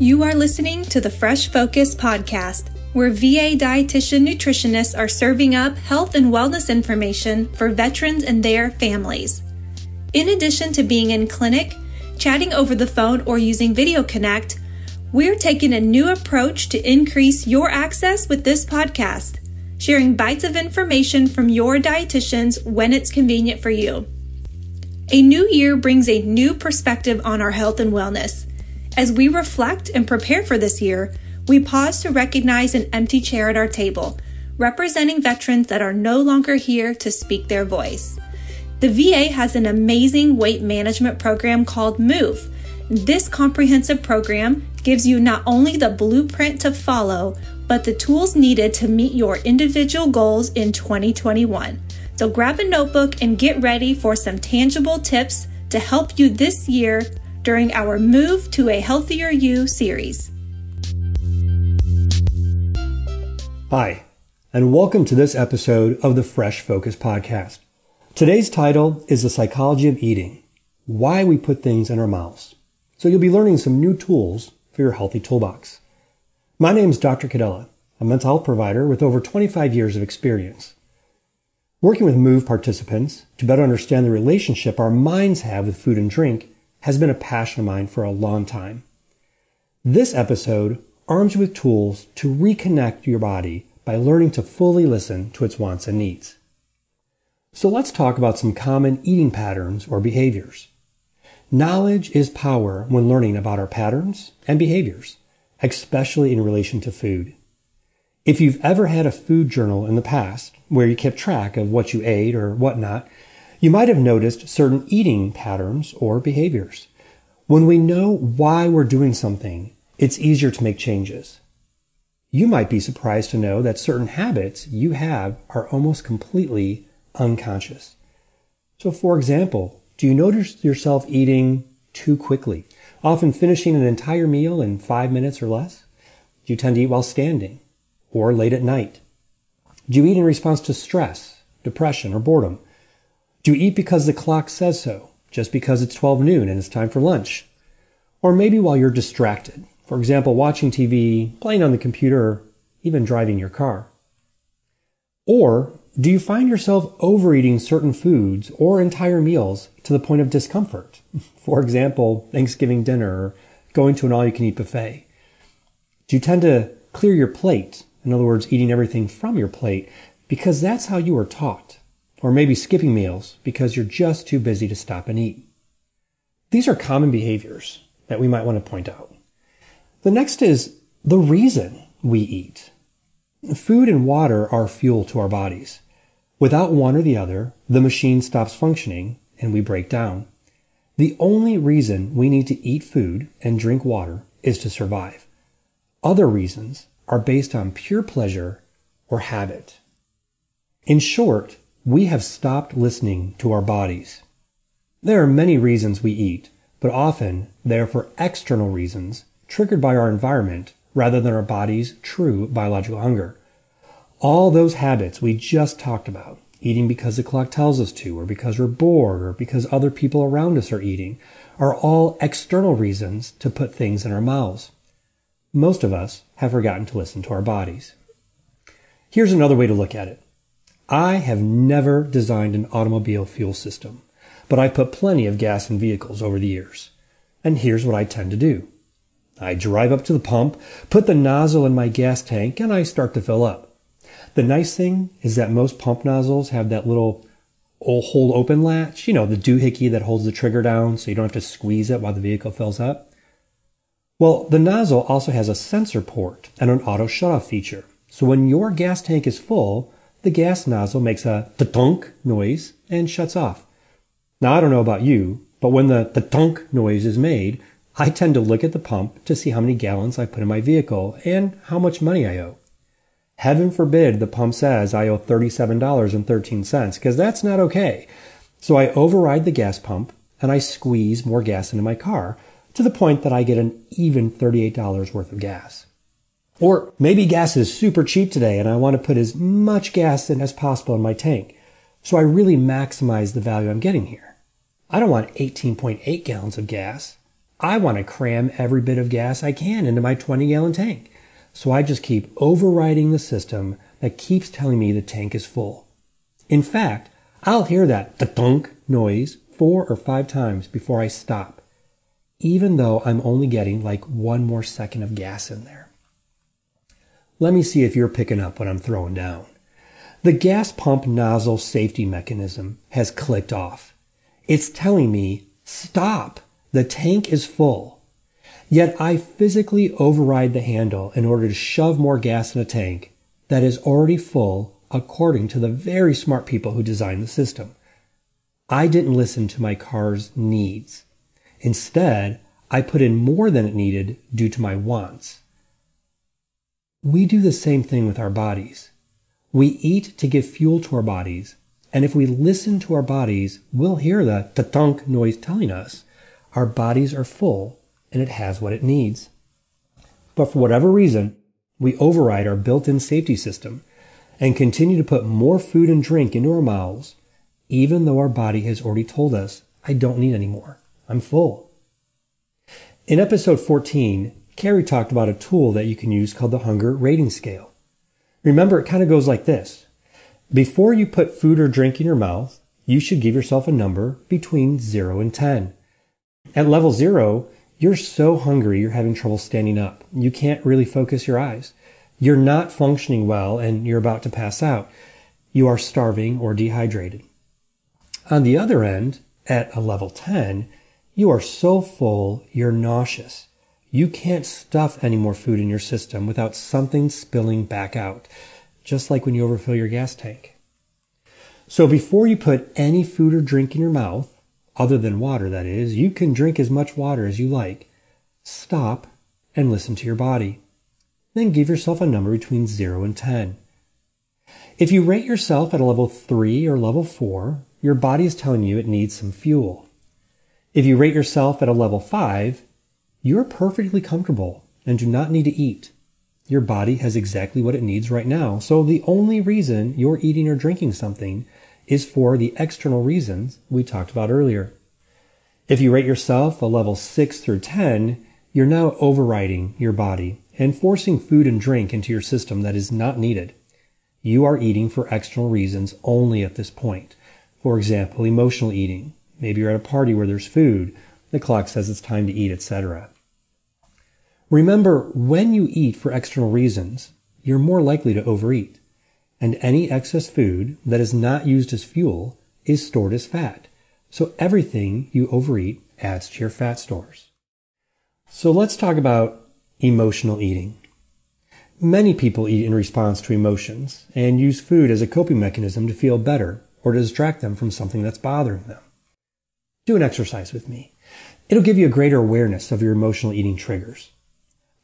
You are listening to the Fresh Focus podcast, where VA dietitian nutritionists are serving up health and wellness information for veterans and their families. In addition to being in clinic, chatting over the phone, or using Video Connect, we're taking a new approach to increase your access with this podcast, sharing bites of information from your dietitians when it's convenient for you. A new year brings a new perspective on our health and wellness. As we reflect and prepare for this year, we pause to recognize an empty chair at our table, representing veterans that are no longer here to speak their voice. The VA has an amazing weight management program called MOVE. This comprehensive program gives you not only the blueprint to follow, but the tools needed to meet your individual goals in 2021. So grab a notebook and get ready for some tangible tips to help you this year during our Move to a Healthier You series. Hi, and welcome to this episode of the Fresh Focus Podcast. Today's title is The Psychology of Eating Why We Put Things in Our Mouths. So you'll be learning some new tools for your healthy toolbox. My name is Dr. Cadella, a mental health provider with over 25 years of experience. Working with MOVE participants to better understand the relationship our minds have with food and drink has been a passion of mine for a long time. This episode arms you with tools to reconnect your body by learning to fully listen to its wants and needs. So let's talk about some common eating patterns or behaviors. Knowledge is power when learning about our patterns and behaviors, especially in relation to food. If you've ever had a food journal in the past where you kept track of what you ate or whatnot, you might have noticed certain eating patterns or behaviors. When we know why we're doing something, it's easier to make changes. You might be surprised to know that certain habits you have are almost completely unconscious. So, for example, do you notice yourself eating too quickly, often finishing an entire meal in five minutes or less? Do you tend to eat while standing? or late at night? Do you eat in response to stress, depression, or boredom? Do you eat because the clock says so, just because it's 12 noon and it's time for lunch? Or maybe while you're distracted, for example, watching TV, playing on the computer, even driving your car? Or do you find yourself overeating certain foods or entire meals to the point of discomfort? For example, Thanksgiving dinner or going to an all you can eat buffet. Do you tend to clear your plate in other words, eating everything from your plate because that's how you were taught. Or maybe skipping meals because you're just too busy to stop and eat. These are common behaviors that we might want to point out. The next is the reason we eat. Food and water are fuel to our bodies. Without one or the other, the machine stops functioning and we break down. The only reason we need to eat food and drink water is to survive. Other reasons are based on pure pleasure or habit. In short, we have stopped listening to our bodies. There are many reasons we eat, but often they are for external reasons triggered by our environment rather than our body's true biological hunger. All those habits we just talked about, eating because the clock tells us to, or because we're bored, or because other people around us are eating, are all external reasons to put things in our mouths most of us have forgotten to listen to our bodies. Here's another way to look at it. I have never designed an automobile fuel system, but I've put plenty of gas in vehicles over the years. And here's what I tend to do. I drive up to the pump, put the nozzle in my gas tank, and I start to fill up. The nice thing is that most pump nozzles have that little hold open latch, you know, the doohickey that holds the trigger down so you don't have to squeeze it while the vehicle fills up. Well, the nozzle also has a sensor port and an auto shutoff feature. So when your gas tank is full, the gas nozzle makes a tunk noise and shuts off. Now, I don't know about you, but when the tunk noise is made, I tend to look at the pump to see how many gallons I put in my vehicle and how much money I owe. Heaven forbid the pump says I owe $37.13 because that's not okay. So I override the gas pump and I squeeze more gas into my car to the point that I get an even $38 worth of gas. Or maybe gas is super cheap today and I want to put as much gas in as possible in my tank. So I really maximize the value I'm getting here. I don't want 18.8 gallons of gas. I want to cram every bit of gas I can into my 20 gallon tank. So I just keep overriding the system that keeps telling me the tank is full. In fact, I'll hear that thunk noise four or five times before I stop, even though I'm only getting like one more second of gas in there. Let me see if you're picking up what I'm throwing down. The gas pump nozzle safety mechanism has clicked off. It's telling me, stop, the tank is full. Yet I physically override the handle in order to shove more gas in a tank that is already full according to the very smart people who designed the system. I didn't listen to my car's needs. Instead, I put in more than it needed due to my wants. We do the same thing with our bodies. We eat to give fuel to our bodies, and if we listen to our bodies, we'll hear the ta-tunk noise telling us our bodies are full and it has what it needs. But for whatever reason, we override our built-in safety system and continue to put more food and drink into our mouths, even though our body has already told us, I don't need any more. I'm full. In episode 14, Carrie talked about a tool that you can use called the hunger rating scale. Remember, it kind of goes like this. Before you put food or drink in your mouth, you should give yourself a number between 0 and 10. At level 0, you're so hungry you're having trouble standing up. You can't really focus your eyes. You're not functioning well and you're about to pass out. You are starving or dehydrated. On the other end, at a level 10, you are so full you're nauseous. You can't stuff any more food in your system without something spilling back out, just like when you overfill your gas tank. So before you put any food or drink in your mouth, other than water that is, you can drink as much water as you like. Stop and listen to your body. Then give yourself a number between 0 and 10. If you rate yourself at a level 3 or level 4, your body is telling you it needs some fuel. If you rate yourself at a level 5, you're perfectly comfortable and do not need to eat. Your body has exactly what it needs right now. So the only reason you're eating or drinking something is for the external reasons we talked about earlier. If you rate yourself a level 6 through 10, you're now overriding your body and forcing food and drink into your system that is not needed. You are eating for external reasons only at this point. For example, emotional eating. Maybe you're at a party where there's food. The clock says it's time to eat, etc. Remember, when you eat for external reasons, you're more likely to overeat. And any excess food that is not used as fuel is stored as fat. So everything you overeat adds to your fat stores. So let's talk about emotional eating. Many people eat in response to emotions and use food as a coping mechanism to feel better or to distract them from something that's bothering them. Do an exercise with me. It'll give you a greater awareness of your emotional eating triggers.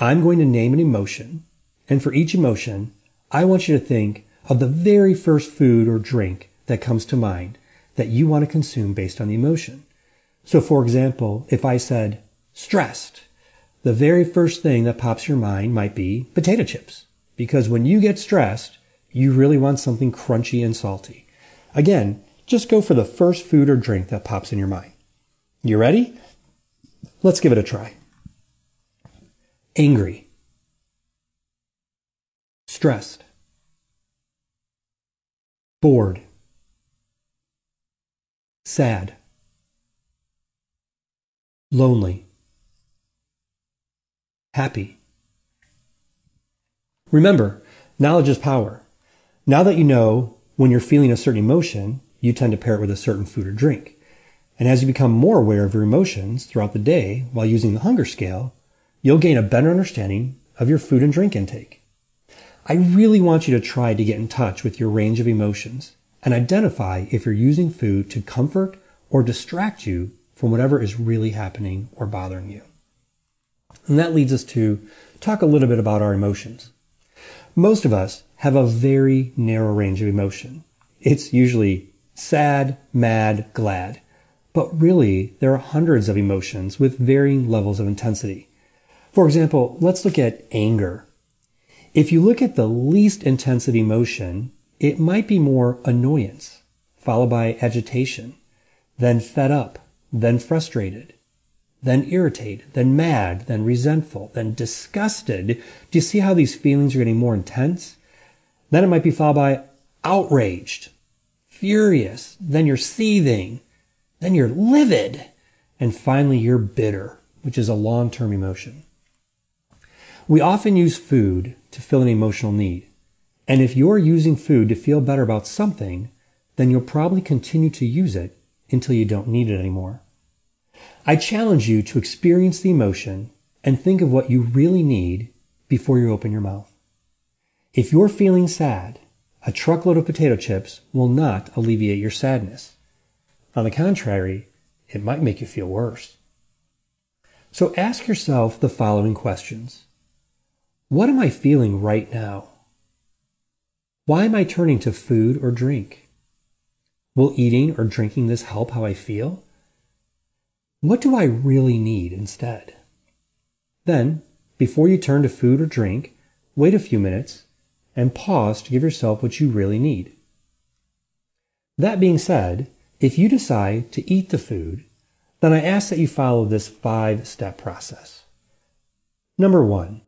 I'm going to name an emotion, and for each emotion, I want you to think of the very first food or drink that comes to mind that you want to consume based on the emotion. So for example, if I said stressed, the very first thing that pops your mind might be potato chips. Because when you get stressed, you really want something crunchy and salty. Again, just go for the first food or drink that pops in your mind. You ready? Let's give it a try angry, stressed, bored, sad, lonely, happy. Remember, knowledge is power. Now that you know when you're feeling a certain emotion, you tend to pair it with a certain food or drink. And as you become more aware of your emotions throughout the day while using the hunger scale, you'll gain a better understanding of your food and drink intake. I really want you to try to get in touch with your range of emotions and identify if you're using food to comfort or distract you from whatever is really happening or bothering you. And that leads us to talk a little bit about our emotions. Most of us have a very narrow range of emotion. It's usually sad, mad, glad. But really, there are hundreds of emotions with varying levels of intensity. For example, let's look at anger. If you look at the least intensity emotion, it might be more annoyance, followed by agitation, then fed up, then frustrated, then irritated, then mad, then resentful, then disgusted. Do you see how these feelings are getting more intense? Then it might be followed by outraged, furious, then you're seething, then you're livid, and finally you're bitter, which is a long-term emotion. We often use food to fill an emotional need. And if you're using food to feel better about something, then you'll probably continue to use it until you don't need it anymore. I challenge you to experience the emotion and think of what you really need before you open your mouth. If you're feeling sad, a truckload of potato chips will not alleviate your sadness. On the contrary, it might make you feel worse. So ask yourself the following questions. What am I feeling right now? Why am I turning to food or drink? Will eating or drinking this help how I feel? What do I really need instead? Then, before you turn to food or drink, wait a few minutes and pause to give yourself what you really need. That being said, if you decide to eat the food, then I ask that you follow this five step process. Number one,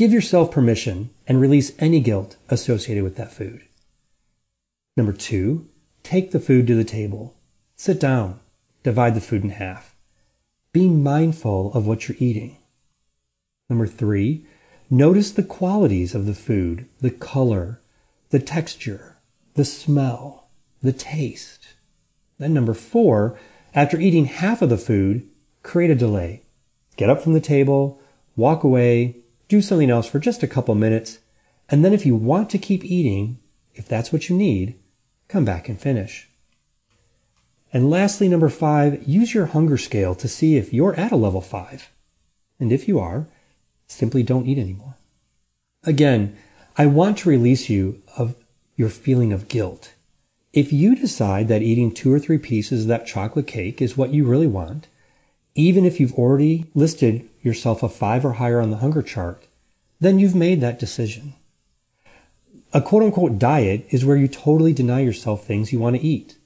give yourself permission and release any guilt associated with that food. Number two, take the food to the table. Sit down. Divide the food in half. Be mindful of what you're eating. Number three, notice the qualities of the food, the color, the texture, the smell, the taste. Then number four, after eating half of the food, create a delay. Get up from the table, walk away, do something else for just a couple minutes, and then if you want to keep eating, if that's what you need, come back and finish. And lastly, number five, use your hunger scale to see if you're at a level five. And if you are, simply don't eat anymore. Again, I want to release you of your feeling of guilt. If you decide that eating two or three pieces of that chocolate cake is what you really want, even if you've already listed yourself a five or higher on the hunger chart, then you've made that decision. A quote unquote diet is where you totally deny yourself things you want to eat.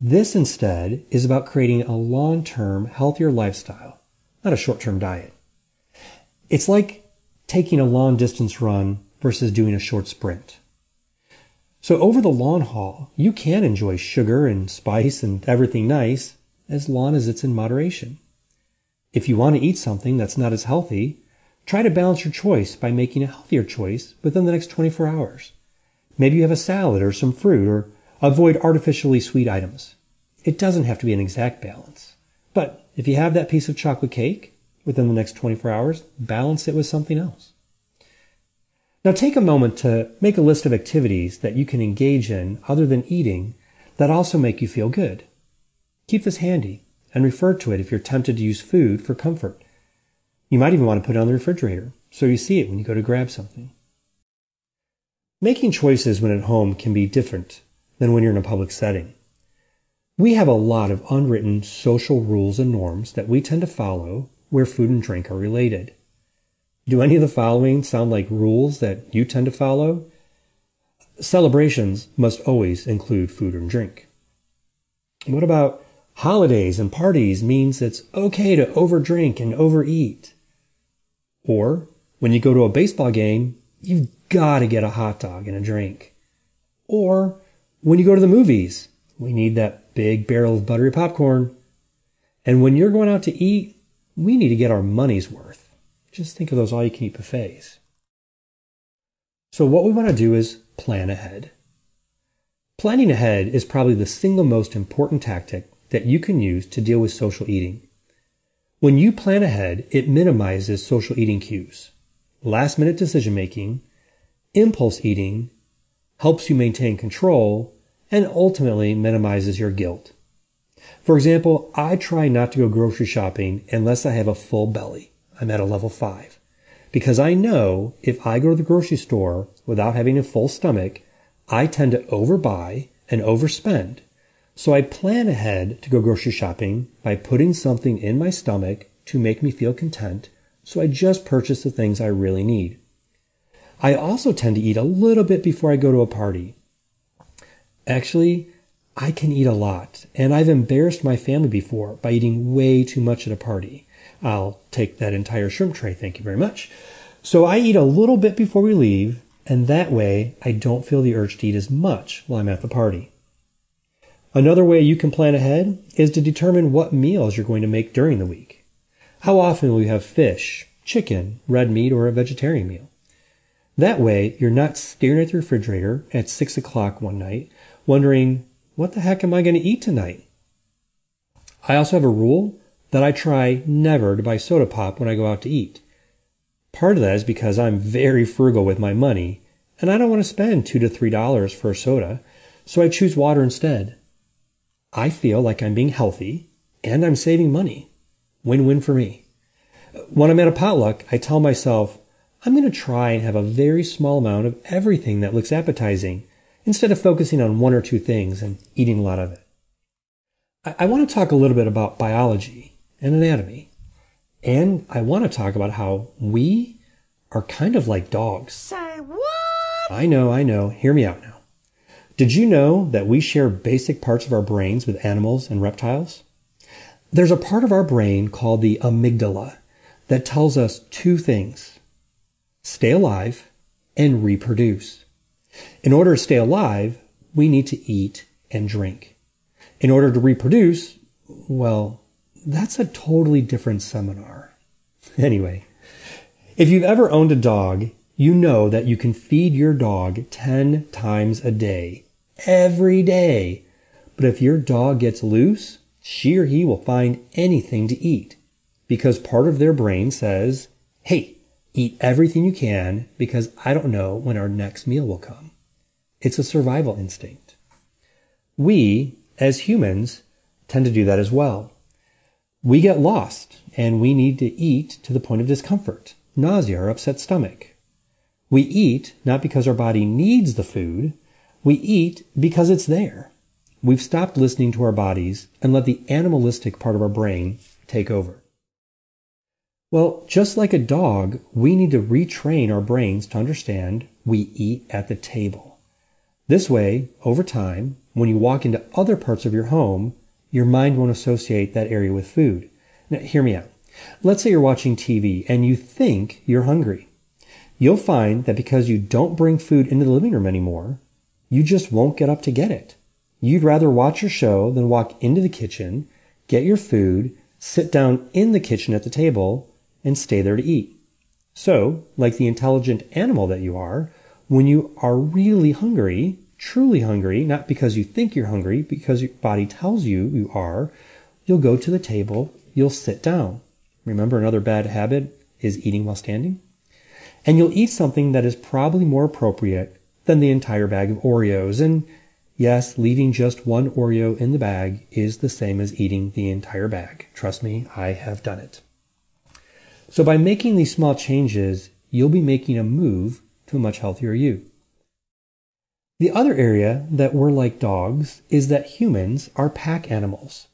This instead is about creating a long-term, healthier lifestyle, not a short-term diet. It's like taking a long distance run versus doing a short sprint. So over the long haul, you can enjoy sugar and spice and everything nice as long as it's in moderation. If you want to eat something that's not as healthy, try to balance your choice by making a healthier choice within the next 24 hours. Maybe you have a salad or some fruit or Avoid artificially sweet items. It doesn't have to be an exact balance. But if you have that piece of chocolate cake within the next 24 hours, balance it with something else. Now take a moment to make a list of activities that you can engage in other than eating that also make you feel good. Keep this handy and refer to it if you're tempted to use food for comfort. You might even want to put it on the refrigerator so you see it when you go to grab something. Making choices when at home can be different than when you're in a public setting. We have a lot of unwritten social rules and norms that we tend to follow where food and drink are related. Do any of the following sound like rules that you tend to follow? Celebrations must always include food and drink. What about holidays and parties means it's okay to overdrink and overeat? Or when you go to a baseball game, you've got to get a hot dog and a drink. Or when you go to the movies, we need that big barrel of buttery popcorn. And when you're going out to eat, we need to get our money's worth. Just think of those all you can eat buffets. So, what we want to do is plan ahead. Planning ahead is probably the single most important tactic that you can use to deal with social eating. When you plan ahead, it minimizes social eating cues, last minute decision making, impulse eating, helps you maintain control, and ultimately minimizes your guilt. For example, I try not to go grocery shopping unless I have a full belly. I'm at a level five. Because I know if I go to the grocery store without having a full stomach, I tend to overbuy and overspend. So I plan ahead to go grocery shopping by putting something in my stomach to make me feel content. So I just purchase the things I really need. I also tend to eat a little bit before I go to a party. Actually, I can eat a lot, and I've embarrassed my family before by eating way too much at a party. I'll take that entire shrimp tray, thank you very much. So I eat a little bit before we leave, and that way I don't feel the urge to eat as much while I'm at the party. Another way you can plan ahead is to determine what meals you're going to make during the week. How often will you have fish, chicken, red meat, or a vegetarian meal? That way, you're not staring at the refrigerator at six o'clock one night, wondering, what the heck am I going to eat tonight? I also have a rule that I try never to buy soda pop when I go out to eat. Part of that is because I'm very frugal with my money, and I don't want to spend two to three dollars for a soda, so I choose water instead. I feel like I'm being healthy and I'm saving money. Win win for me. When I'm at a potluck, I tell myself, I'm going to try and have a very small amount of everything that looks appetizing instead of focusing on one or two things and eating a lot of it. I, I want to talk a little bit about biology and anatomy. And I want to talk about how we are kind of like dogs. Say what? I know, I know. Hear me out now. Did you know that we share basic parts of our brains with animals and reptiles? There's a part of our brain called the amygdala that tells us two things. Stay alive and reproduce. In order to stay alive, we need to eat and drink. In order to reproduce, well, that's a totally different seminar. Anyway, if you've ever owned a dog, you know that you can feed your dog 10 times a day every day. But if your dog gets loose, she or he will find anything to eat because part of their brain says, Hey, eat everything you can because I don't know when our next meal will come. It's a survival instinct. We, as humans, tend to do that as well. We get lost and we need to eat to the point of discomfort, nausea, or upset stomach. We eat not because our body needs the food, we eat because it's there. We've stopped listening to our bodies and let the animalistic part of our brain take over. Well, just like a dog, we need to retrain our brains to understand we eat at the table. This way, over time, when you walk into other parts of your home, your mind won't associate that area with food. Now, hear me out. Let's say you're watching TV and you think you're hungry. You'll find that because you don't bring food into the living room anymore, you just won't get up to get it. You'd rather watch your show than walk into the kitchen, get your food, sit down in the kitchen at the table, and stay there to eat. So, like the intelligent animal that you are, when you are really hungry, truly hungry, not because you think you're hungry, because your body tells you you are, you'll go to the table, you'll sit down. Remember another bad habit is eating while standing? And you'll eat something that is probably more appropriate than the entire bag of Oreos. And yes, leaving just one Oreo in the bag is the same as eating the entire bag. Trust me, I have done it. So by making these small changes, you'll be making a move to a much healthier you. The other area that we're like dogs is that humans are pack animals.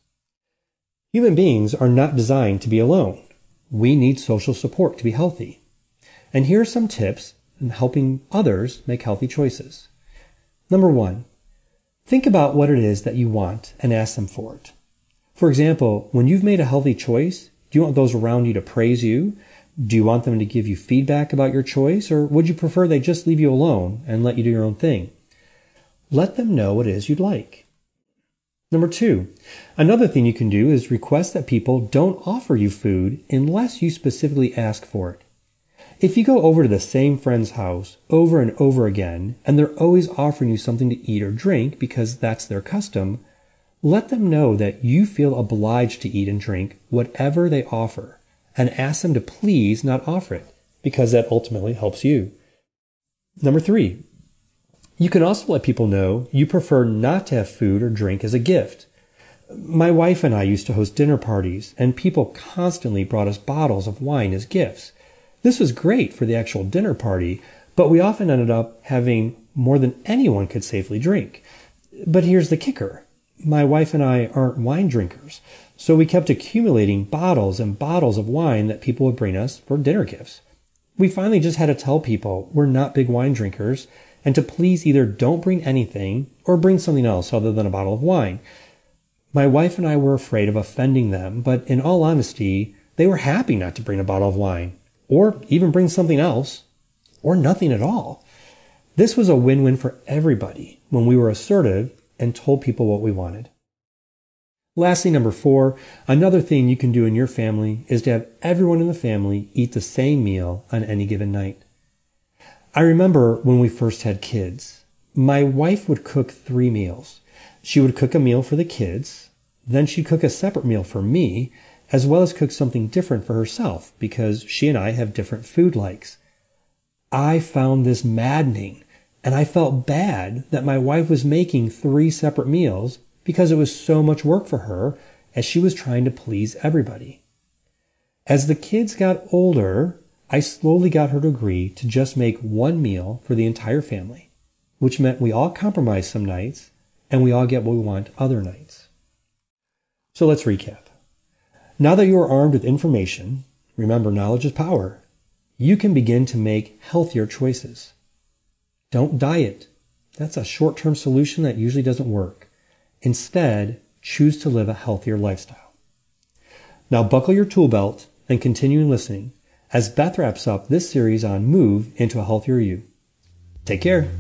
Human beings are not designed to be alone. We need social support to be healthy. And here are some tips in helping others make healthy choices. Number one, think about what it is that you want and ask them for it. For example, when you've made a healthy choice, do you want those around you to praise you? Do you want them to give you feedback about your choice, or would you prefer they just leave you alone and let you do your own thing? Let them know what it is you'd like. Number two, another thing you can do is request that people don't offer you food unless you specifically ask for it. If you go over to the same friend's house over and over again, and they're always offering you something to eat or drink because that's their custom, let them know that you feel obliged to eat and drink whatever they offer, and ask them to please not offer it, because that ultimately helps you. Number three, you can also let people know you prefer not to have food or drink as a gift. My wife and I used to host dinner parties, and people constantly brought us bottles of wine as gifts. This was great for the actual dinner party, but we often ended up having more than anyone could safely drink. But here's the kicker. My wife and I aren't wine drinkers, so we kept accumulating bottles and bottles of wine that people would bring us for dinner gifts. We finally just had to tell people we're not big wine drinkers and to please either don't bring anything or bring something else other than a bottle of wine. My wife and I were afraid of offending them, but in all honesty, they were happy not to bring a bottle of wine, or even bring something else, or nothing at all. This was a win-win for everybody when we were assertive and told people what we wanted. Lastly, number four, another thing you can do in your family is to have everyone in the family eat the same meal on any given night. I remember when we first had kids, my wife would cook three meals. She would cook a meal for the kids, then she'd cook a separate meal for me, as well as cook something different for herself because she and I have different food likes. I found this maddening and I felt bad that my wife was making three separate meals because it was so much work for her as she was trying to please everybody. As the kids got older, I slowly got her to agree to just make one meal for the entire family, which meant we all compromise some nights and we all get what we want other nights. So let's recap. Now that you are armed with information, remember knowledge is power, you can begin to make healthier choices. Don't diet. That's a short-term solution that usually doesn't work. Instead, choose to live a healthier lifestyle. Now buckle your tool belt and continue listening as Beth wraps up this series on Move into a Healthier You. Take care.